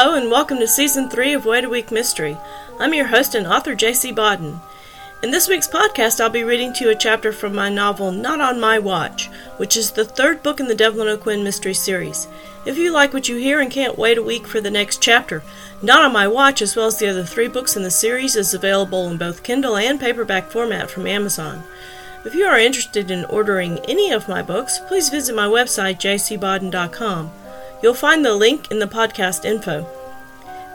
Hello, and welcome to Season 3 of Wait a Week Mystery. I'm your host and author, J.C. Bodden. In this week's podcast, I'll be reading to you a chapter from my novel Not on My Watch, which is the third book in the Devlin O'Quinn mystery series. If you like what you hear and can't wait a week for the next chapter, Not on My Watch, as well as the other three books in the series, is available in both Kindle and paperback format from Amazon. If you are interested in ordering any of my books, please visit my website, jcbodden.com. You'll find the link in the podcast info.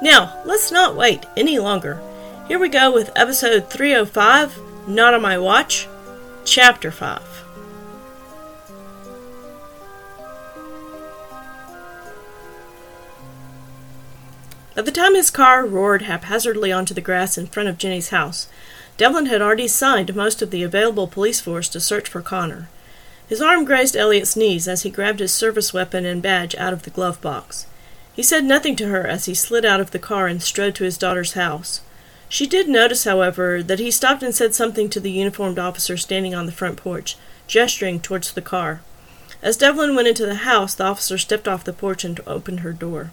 Now, let's not wait any longer. Here we go with episode 305 Not on My Watch, Chapter 5. By the time his car roared haphazardly onto the grass in front of Jenny's house, Devlin had already signed most of the available police force to search for Connor. His arm grazed Elliott's knees as he grabbed his service weapon and badge out of the glove box. He said nothing to her as he slid out of the car and strode to his daughter's house. She did notice, however, that he stopped and said something to the uniformed officer standing on the front porch, gesturing towards the car. As Devlin went into the house, the officer stepped off the porch and opened her door.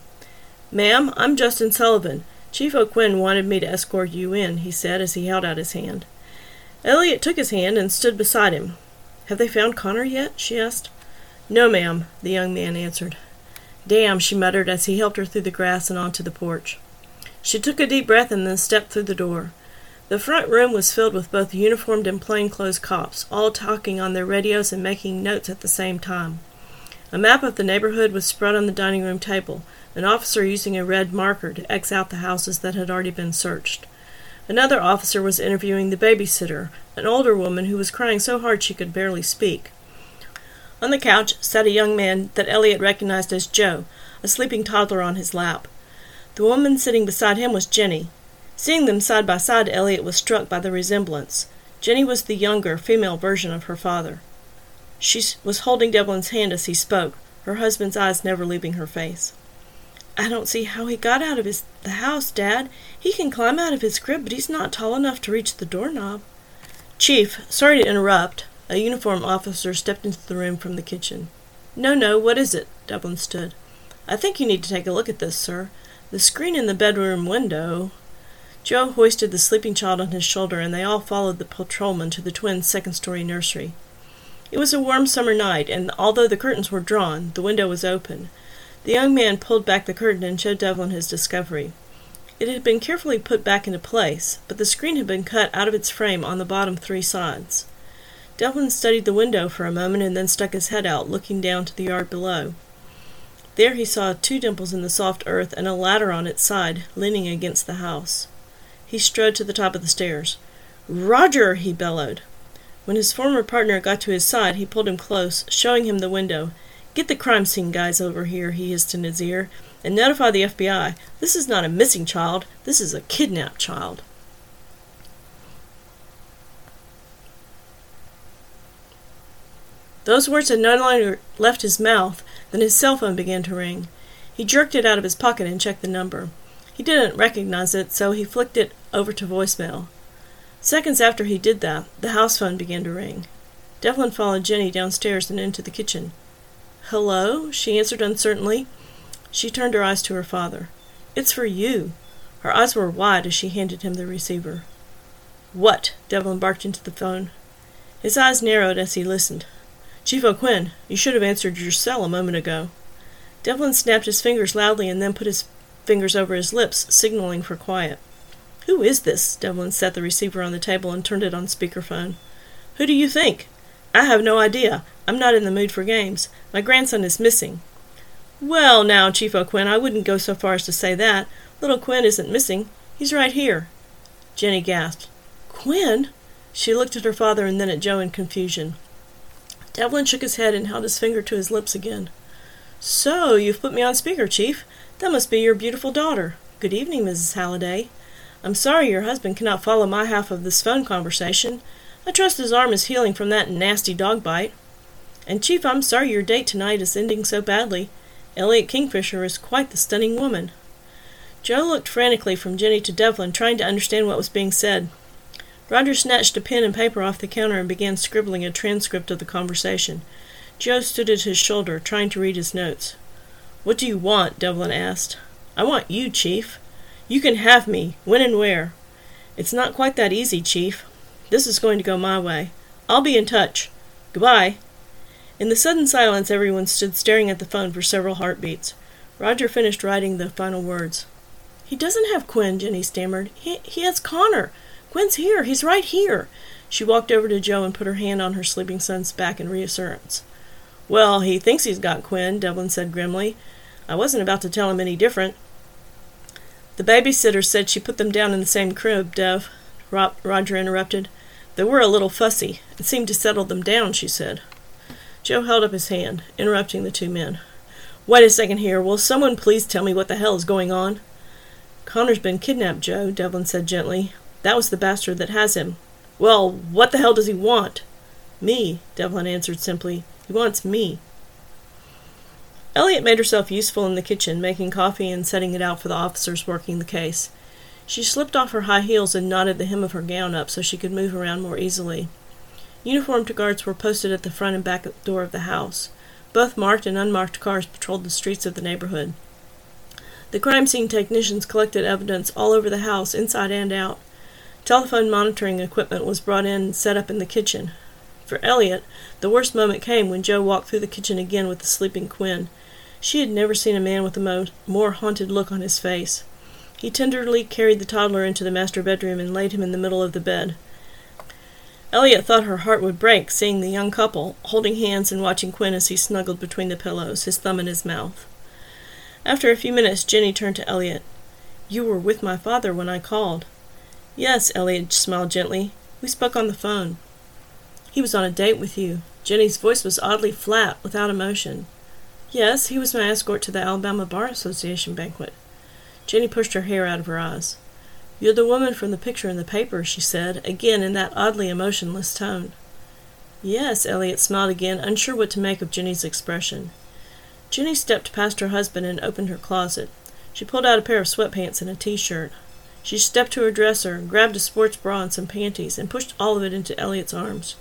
Ma'am, I'm Justin Sullivan. Chief O'Quinn wanted me to escort you in, he said as he held out his hand. Elliott took his hand and stood beside him. Have they found Connor yet? she asked. No, ma'am, the young man answered. Damn, she muttered as he helped her through the grass and onto the porch. She took a deep breath and then stepped through the door. The front room was filled with both uniformed and plainclothes cops, all talking on their radios and making notes at the same time. A map of the neighborhood was spread on the dining room table, an officer using a red marker to X out the houses that had already been searched. Another officer was interviewing the babysitter, an older woman who was crying so hard she could barely speak. On the couch sat a young man that Elliott recognized as Joe, a sleeping toddler on his lap. The woman sitting beside him was Jenny. Seeing them side by side, Elliott was struck by the resemblance. Jenny was the younger, female version of her father. She was holding Devlin's hand as he spoke, her husband's eyes never leaving her face. I don't see how he got out of his the house, Dad. He can climb out of his crib, but he's not tall enough to reach the doorknob. Chief, sorry to interrupt. A uniformed officer stepped into the room from the kitchen. No, no, what is it? Devlin stood. I think you need to take a look at this, sir. The screen in the bedroom window. Joe hoisted the sleeping child on his shoulder, and they all followed the patrolman to the twins' second story nursery. It was a warm summer night, and although the curtains were drawn, the window was open. The young man pulled back the curtain and showed Devlin his discovery. It had been carefully put back into place, but the screen had been cut out of its frame on the bottom three sides. Devlin studied the window for a moment and then stuck his head out, looking down to the yard below. There he saw two dimples in the soft earth and a ladder on its side, leaning against the house. He strode to the top of the stairs. Roger! he bellowed. When his former partner got to his side, he pulled him close, showing him the window, Get the crime scene guys over here, he hissed in his ear, and notify the FBI. This is not a missing child, this is a kidnapped child. Those words had no longer left his mouth than his cell phone began to ring. He jerked it out of his pocket and checked the number. He didn't recognize it, so he flicked it over to voicemail. Seconds after he did that, the house phone began to ring. Devlin followed Jenny downstairs and into the kitchen. Hello? she answered uncertainly. She turned her eyes to her father. It's for you. Her eyes were wide as she handed him the receiver. What? Devlin barked into the phone. His eyes narrowed as he listened. Chief O'Quinn, you should have answered your cell a moment ago. Devlin snapped his fingers loudly and then put his fingers over his lips, signaling for quiet. Who is this? Devlin set the receiver on the table and turned it on speakerphone. Who do you think? I have no idea. I'm not in the mood for games. My grandson is missing. Well, now, Chief O'Quinn, I wouldn't go so far as to say that. Little Quinn isn't missing. He's right here. Jenny gasped. Quinn? She looked at her father and then at Joe in confusion. Devlin shook his head and held his finger to his lips again. So, you've put me on speaker, Chief. That must be your beautiful daughter. Good evening, Mrs. Halliday. I'm sorry your husband cannot follow my half of this phone conversation. I trust his arm is healing from that nasty dog bite. And, Chief, I'm sorry your date tonight is ending so badly. Elliott Kingfisher is quite the stunning woman. Joe looked frantically from Jenny to Devlin, trying to understand what was being said. Roger snatched a pen and paper off the counter and began scribbling a transcript of the conversation. Joe stood at his shoulder, trying to read his notes. What do you want? Devlin asked. I want you, Chief. You can have me, when and where. It's not quite that easy, Chief. This is going to go my way. I'll be in touch. Goodbye. In the sudden silence, everyone stood staring at the phone for several heartbeats. Roger finished writing the final words. He doesn't have Quinn, Jenny stammered. He, he has Connor. Quinn's here. He's right here. She walked over to Joe and put her hand on her sleeping son's back in reassurance. Well, he thinks he's got Quinn, Devlin said grimly. I wasn't about to tell him any different. The babysitter said she put them down in the same crib, Dev. Ro- Roger interrupted. They were a little fussy. It seemed to settle them down, she said. Joe held up his hand, interrupting the two men. Wait a second here. Will someone please tell me what the hell is going on? Connor's been kidnapped, Joe, Devlin said gently. That was the bastard that has him. Well, what the hell does he want? Me, Devlin answered simply. He wants me. Elliott made herself useful in the kitchen, making coffee and setting it out for the officers working the case. She slipped off her high heels and knotted the hem of her gown up so she could move around more easily. Uniformed guards were posted at the front and back door of the house. Both marked and unmarked cars patrolled the streets of the neighborhood. The crime scene technicians collected evidence all over the house, inside and out. Telephone monitoring equipment was brought in and set up in the kitchen. For Elliott, the worst moment came when Joe walked through the kitchen again with the sleeping Quinn. She had never seen a man with a mo- more haunted look on his face. He tenderly carried the toddler into the master bedroom and laid him in the middle of the bed. Elliott thought her heart would break seeing the young couple holding hands and watching Quinn as he snuggled between the pillows, his thumb in his mouth. After a few minutes, Jenny turned to Elliott. You were with my father when I called. Yes, Elliott smiled gently. We spoke on the phone. He was on a date with you. Jenny's voice was oddly flat, without emotion. Yes, he was my escort to the Alabama Bar Association banquet. Jenny pushed her hair out of her eyes. You're the woman from the picture in the paper, she said, again in that oddly emotionless tone. Yes, Elliott smiled again, unsure what to make of Jenny's expression. Jenny stepped past her husband and opened her closet. She pulled out a pair of sweatpants and a t-shirt. She stepped to her dresser, grabbed a sports bra and some panties, and pushed all of it into Elliott's arms.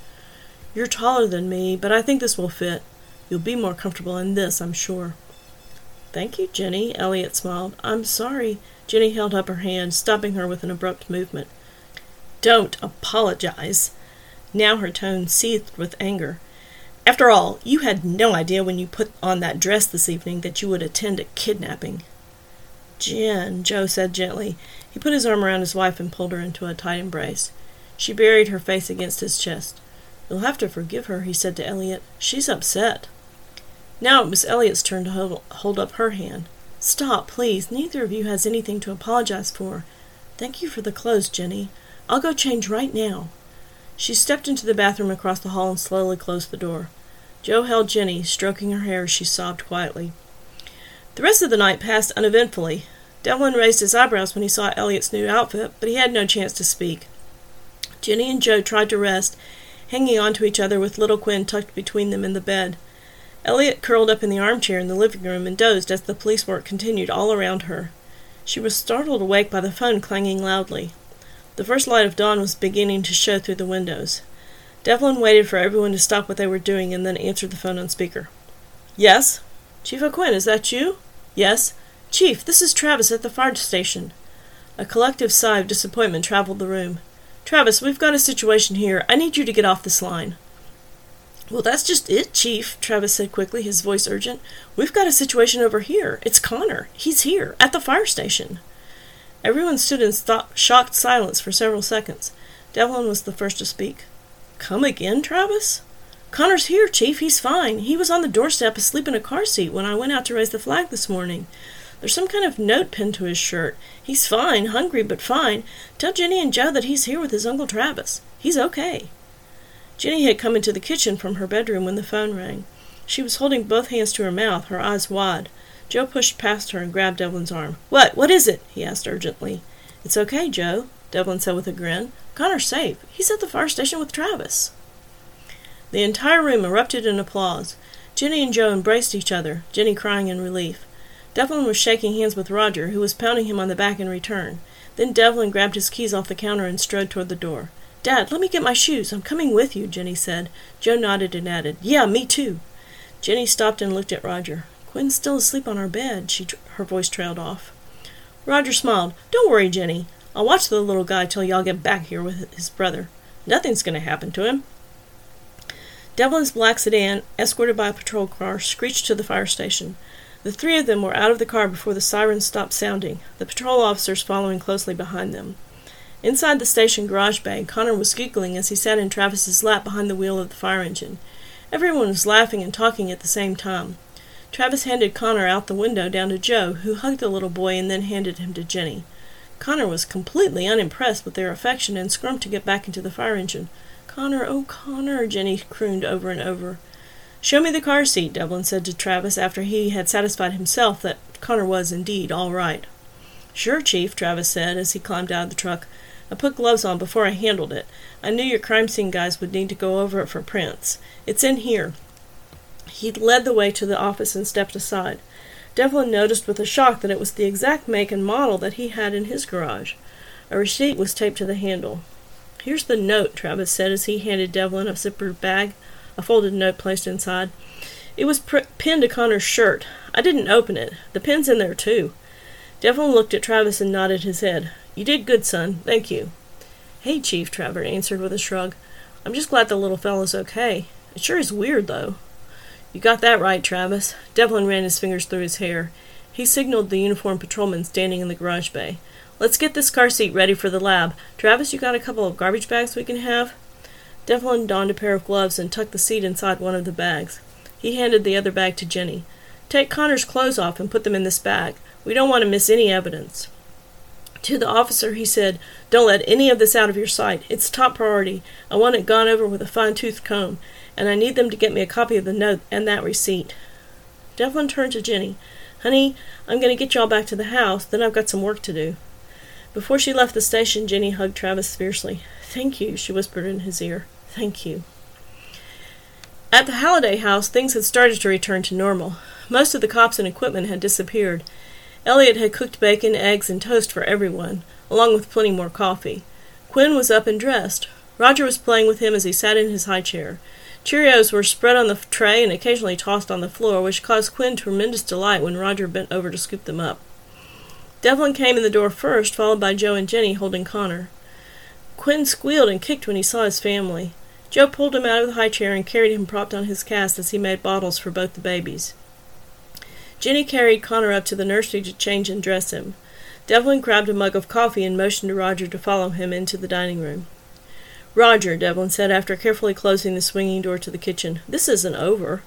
You're taller than me, but I think this will fit. You'll be more comfortable in this, I'm sure. Thank you, Jenny, Elliott smiled. I'm sorry. Jenny held up her hand, stopping her with an abrupt movement. Don't apologize. Now her tone seethed with anger. After all, you had no idea when you put on that dress this evening that you would attend a kidnapping. Jen, Joe said gently. He put his arm around his wife and pulled her into a tight embrace. She buried her face against his chest. You'll have to forgive her, he said to Elliott. She's upset. Now it was Elliott's turn to hold, up her hand. Stop, please. Neither of you has anything to apologize for. Thank you for the clothes, Jenny. I'll go change right now. She stepped into the bathroom across the hall and slowly closed the door. Joe held Jenny, stroking her hair as she sobbed quietly. The rest of the night passed uneventfully. Devlin raised his eyebrows when he saw Elliott's new outfit, but he had no chance to speak. Jenny and Joe tried to rest, hanging on to each other with little Quinn tucked between them in the bed. Elliott curled up in the armchair in the living room and dozed as the police work continued all around her. She was startled awake by the phone clanging loudly. The first light of dawn was beginning to show through the windows. Devlin waited for everyone to stop what they were doing and then answered the phone on speaker. Yes? Chief O'Quinn, is that you? Yes. Chief, this is Travis at the fire station. A collective sigh of disappointment traveled the room. Travis, we've got a situation here. I need you to get off this line. Well, that's just it, Chief, Travis said quickly, his voice urgent. We've got a situation over here. It's Connor. He's here, at the fire station. Everyone stood in shocked silence for several seconds. Devlin was the first to speak. Come again, Travis? Connor's here, Chief. He's fine. He was on the doorstep asleep in a car seat when I went out to raise the flag this morning. There's some kind of note pinned to his shirt. He's fine, hungry but fine. Tell Jenny and Joe that he's here with his Uncle Travis. He's okay. Jenny had come into the kitchen from her bedroom when the phone rang. She was holding both hands to her mouth, her eyes wide. Joe pushed past her and grabbed Devlin's arm. What? What is it? he asked urgently. It's okay, Joe, Devlin said with a grin. Connor's safe. He's at the fire station with Travis. The entire room erupted in applause. Jenny and Joe embraced each other, Jenny crying in relief. Devlin was shaking hands with Roger, who was pounding him on the back in return. Then Devlin grabbed his keys off the counter and strode toward the door. Dad, let me get my shoes. I'm coming with you, Jenny said. Joe nodded and added, Yeah, me too. Jenny stopped and looked at Roger. Quinn's still asleep on our bed, she, her voice trailed off. Roger smiled. Don't worry, Jenny. I'll watch the little guy till y'all get back here with his brother. Nothing's going to happen to him. Devlin's black sedan, escorted by a patrol car, screeched to the fire station. The three of them were out of the car before the sirens stopped sounding, the patrol officers following closely behind them. Inside the station garage bay, Connor was giggling as he sat in Travis's lap behind the wheel of the fire engine. Everyone was laughing and talking at the same time. Travis handed Connor out the window down to Joe, who hugged the little boy and then handed him to Jenny. Connor was completely unimpressed with their affection and squirmed to get back into the fire engine. Connor, oh Connor, Jenny crooned over and over. Show me the car seat, Devlin said to Travis after he had satisfied himself that Connor was indeed all right. Sure, Chief, Travis said as he climbed out of the truck. I put gloves on before I handled it. I knew your crime scene guys would need to go over it for prints. It's in here. He led the way to the office and stepped aside. Devlin noticed with a shock that it was the exact make and model that he had in his garage. A receipt was taped to the handle. Here's the note, Travis said as he handed Devlin a zippered bag, a folded note placed inside. It was pr- pinned to Connor's shirt. I didn't open it. The pin's in there, too. Devlin looked at Travis and nodded his head. You did good, son. Thank you. Hey, Chief, Travis answered with a shrug. I'm just glad the little fellow's okay. It sure is weird, though. You got that right, Travis. Devlin ran his fingers through his hair. He signaled the uniformed patrolman standing in the garage bay. Let's get this car seat ready for the lab. Travis, you got a couple of garbage bags we can have? Devlin donned a pair of gloves and tucked the seat inside one of the bags. He handed the other bag to Jenny. Take Connor's clothes off and put them in this bag. We don't want to miss any evidence. To the officer, he said, Don't let any of this out of your sight. It's top priority. I want it gone over with a fine tooth comb, and I need them to get me a copy of the note and that receipt. Devlin turned to Jenny. Honey, I'm going to get y'all back to the house, then I've got some work to do. Before she left the station, Jenny hugged Travis fiercely. Thank you, she whispered in his ear. Thank you. At the Halliday house, things had started to return to normal. Most of the cops and equipment had disappeared. Elliot had cooked bacon, eggs, and toast for everyone, along with plenty more coffee. Quinn was up and dressed. Roger was playing with him as he sat in his high chair. Cheerios were spread on the tray and occasionally tossed on the floor, which caused Quinn tremendous delight when Roger bent over to scoop them up. Devlin came in the door first, followed by Joe and Jenny holding Connor. Quinn squealed and kicked when he saw his family. Joe pulled him out of the high chair and carried him propped on his cast as he made bottles for both the babies. Jenny carried Connor up to the nursery to change and dress him. Devlin grabbed a mug of coffee and motioned to Roger to follow him into the dining room. Roger, Devlin said after carefully closing the swinging door to the kitchen, this isn't over.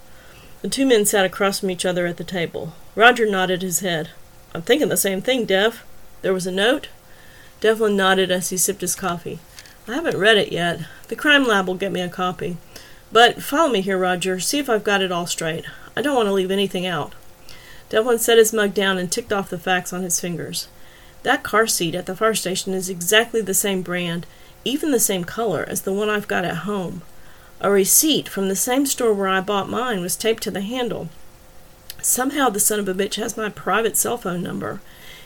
The two men sat across from each other at the table. Roger nodded his head. I'm thinking the same thing, Dev. There was a note? Devlin nodded as he sipped his coffee. I haven't read it yet. The crime lab will get me a copy. But follow me here, Roger. See if I've got it all straight. I don't want to leave anything out. Devlin set his mug down and ticked off the facts on his fingers. That car seat at the fire station is exactly the same brand, even the same color, as the one I've got at home. A receipt from the same store where I bought mine was taped to the handle. Somehow the son of a bitch has my private cell phone number.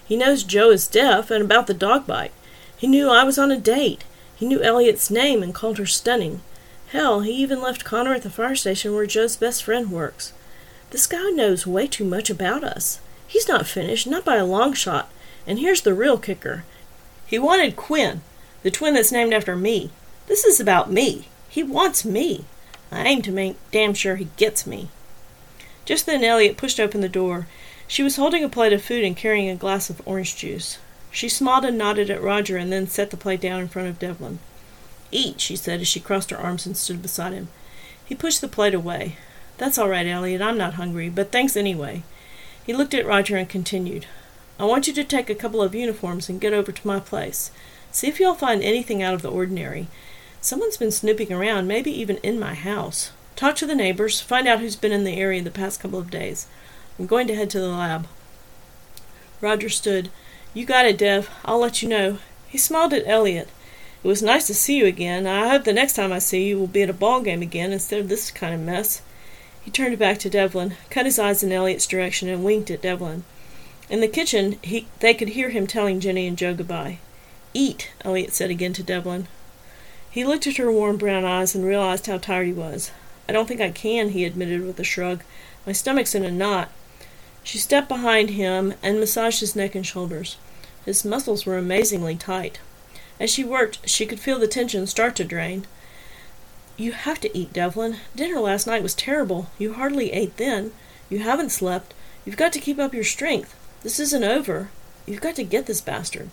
He knows Joe is deaf and about the dog bite. He knew I was on a date. He knew Elliott's name and called her stunning. Hell, he even left Connor at the fire station where Joe's best friend works. This guy knows way too much about us. He's not finished, not by a long shot. And here's the real kicker. He wanted Quinn, the twin that's named after me. This is about me. He wants me. I aim to make damn sure he gets me. Just then Elliott pushed open the door. She was holding a plate of food and carrying a glass of orange juice. She smiled and nodded at Roger and then set the plate down in front of Devlin. Eat, she said as she crossed her arms and stood beside him. He pushed the plate away. That's all right, Elliott. I'm not hungry, but thanks anyway. He looked at Roger and continued. I want you to take a couple of uniforms and get over to my place. See if you'll find anything out of the ordinary. Someone's been snooping around, maybe even in my house. Talk to the neighbors, find out who's been in the area the past couple of days. I'm going to head to the lab. Roger stood. You got it, Dev. I'll let you know. He smiled at Elliott. It was nice to see you again. I hope the next time I see you will be at a ball game again instead of this kind of mess. He turned back to Devlin, cut his eyes in Elliott's direction, and winked at Devlin. In the kitchen, he, they could hear him telling Jenny and Joe goodbye. Eat, Elliott said again to Devlin. He looked at her warm brown eyes and realized how tired he was. I don't think I can, he admitted with a shrug. My stomach's in a knot. She stepped behind him and massaged his neck and shoulders. His muscles were amazingly tight. As she worked, she could feel the tension start to drain. You have to eat, Devlin. Dinner last night was terrible. You hardly ate then. You haven't slept. You've got to keep up your strength. This isn't over. You've got to get this bastard.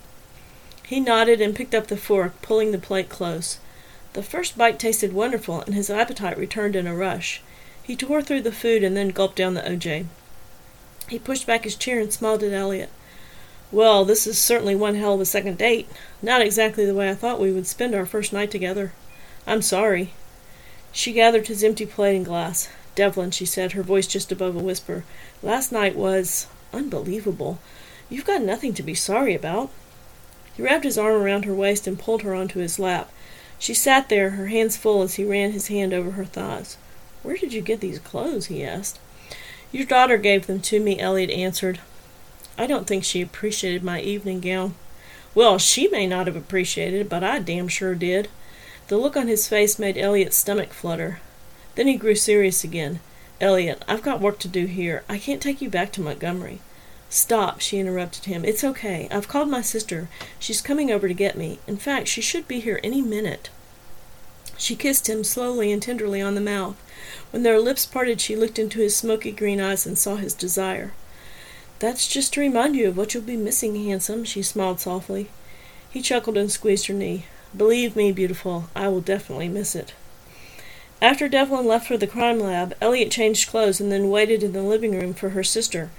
He nodded and picked up the fork, pulling the plate close. The first bite tasted wonderful, and his appetite returned in a rush. He tore through the food and then gulped down the OJ. He pushed back his chair and smiled at Elliott. Well, this is certainly one hell of a second date. Not exactly the way I thought we would spend our first night together. I'm sorry. She gathered his empty plate and glass. Devlin, she said, her voice just above a whisper, last night was unbelievable. You've got nothing to be sorry about. He wrapped his arm around her waist and pulled her onto his lap. She sat there, her hands full as he ran his hand over her thighs. Where did you get these clothes? he asked. Your daughter gave them to me, Elliott answered. I don't think she appreciated my evening gown. Well, she may not have appreciated it, but I damn sure did. The look on his face made Elliott's stomach flutter. Then he grew serious again. Elliott, I've got work to do here. I can't take you back to Montgomery. Stop, she interrupted him. It's okay. I've called my sister. She's coming over to get me. In fact, she should be here any minute. She kissed him slowly and tenderly on the mouth. When their lips parted, she looked into his smoky green eyes and saw his desire. That's just to remind you of what you'll be missing, handsome, she smiled softly. He chuckled and squeezed her knee. Believe me, beautiful, I will definitely miss it. After Devlin left for the crime lab, Elliott changed clothes and then waited in the living room for her sister.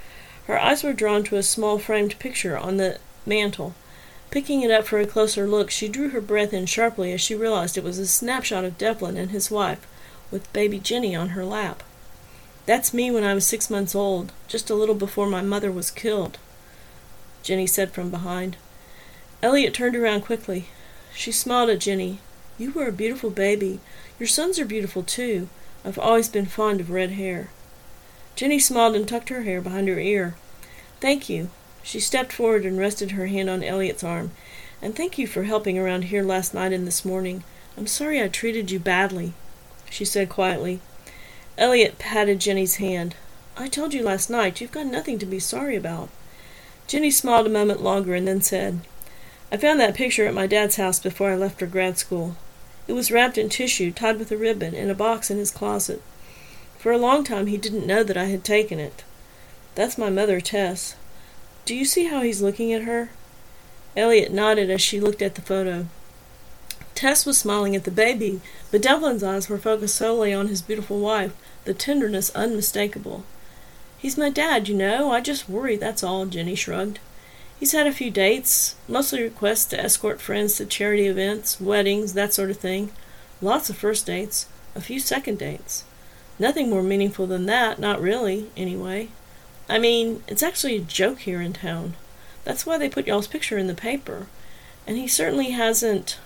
Her eyes were drawn to a small framed picture on the mantel. Picking it up for a closer look, she drew her breath in sharply as she realized it was a snapshot of Devlin and his wife, with baby Jenny on her lap. That's me when I was six months old, just a little before my mother was killed, Jenny said from behind. Elliott turned around quickly. She smiled at Jenny. You were a beautiful baby. Your sons are beautiful, too. I've always been fond of red hair. Jenny smiled and tucked her hair behind her ear. Thank you. She stepped forward and rested her hand on Elliott's arm. And thank you for helping around here last night and this morning. I'm sorry I treated you badly, she said quietly. Elliott patted Jenny's hand. I told you last night you've got nothing to be sorry about. Jenny smiled a moment longer and then said, I found that picture at my dad's house before I left for grad school. It was wrapped in tissue, tied with a ribbon, in a box in his closet. For a long time he didn't know that I had taken it. That's my mother, Tess. Do you see how he's looking at her? Elliott nodded as she looked at the photo. Tess was smiling at the baby, but Devlin's eyes were focused solely on his beautiful wife, the tenderness unmistakable. He's my dad, you know. I just worry, that's all, Jenny shrugged. He's had a few dates, mostly requests to escort friends to charity events, weddings, that sort of thing. Lots of first dates, a few second dates. Nothing more meaningful than that, not really, anyway. I mean, it's actually a joke here in town. That's why they put y'all's picture in the paper. And he certainly hasn't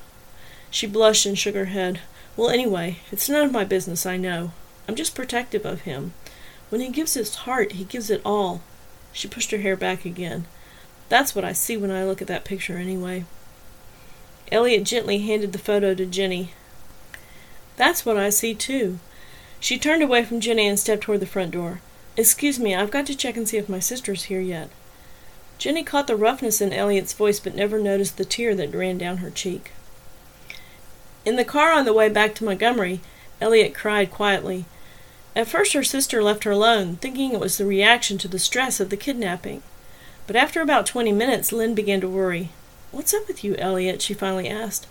she blushed and shook her head. Well, anyway, it's none of my business, I know. I'm just protective of him. When he gives his heart, he gives it all. She pushed her hair back again. That's what I see when I look at that picture, anyway. Elliott gently handed the photo to Jenny. That's what I see, too. She turned away from Jenny and stepped toward the front door. Excuse me, I've got to check and see if my sister's here yet. Jenny caught the roughness in Elliott's voice but never noticed the tear that ran down her cheek. In the car on the way back to Montgomery, Elliott cried quietly. At first her sister left her alone, thinking it was the reaction to the stress of the kidnapping. But after about twenty minutes, Lynn began to worry. What's up with you, Elliott? she finally asked.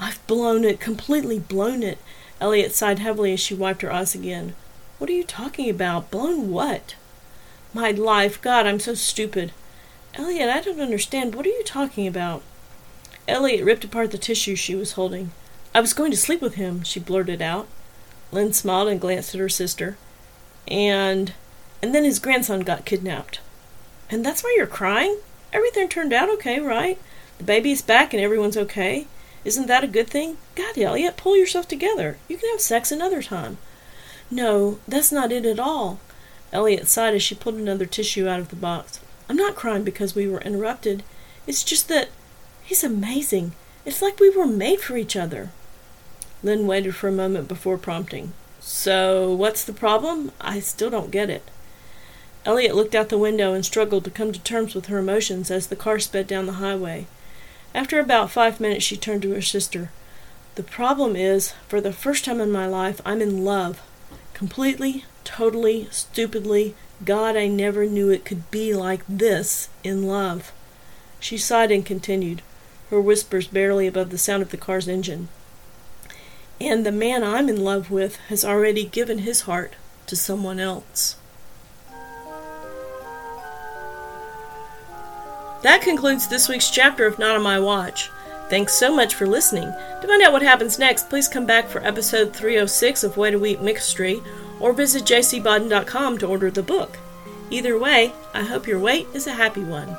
I've blown it, completely blown it. Elliott sighed heavily as she wiped her eyes again. What are you talking about? Blown what? My life, God, I'm so stupid. Elliott, I don't understand. What are you talking about? Elliot ripped apart the tissue she was holding. I was going to sleep with him, she blurted out. Lynn smiled and glanced at her sister. And and then his grandson got kidnapped. And that's why you're crying? Everything turned out okay, right? The baby's back and everyone's okay. Isn't that a good thing? God, Elliott, pull yourself together. You can have sex another time. No, that's not it at all. Elliott sighed as she pulled another tissue out of the box. I'm not crying because we were interrupted. It's just that he's amazing. It's like we were made for each other. Lynn waited for a moment before prompting. So, what's the problem? I still don't get it. Elliott looked out the window and struggled to come to terms with her emotions as the car sped down the highway. After about five minutes, she turned to her sister. The problem is, for the first time in my life, I'm in love. Completely, totally, stupidly. God, I never knew it could be like this in love. She sighed and continued, her whispers barely above the sound of the car's engine. And the man I'm in love with has already given his heart to someone else. That concludes this week's chapter of Not on My Watch. Thanks so much for listening. To find out what happens next, please come back for episode 306 of Wait a Week Mystery or visit jcbodden.com to order the book. Either way, I hope your wait is a happy one.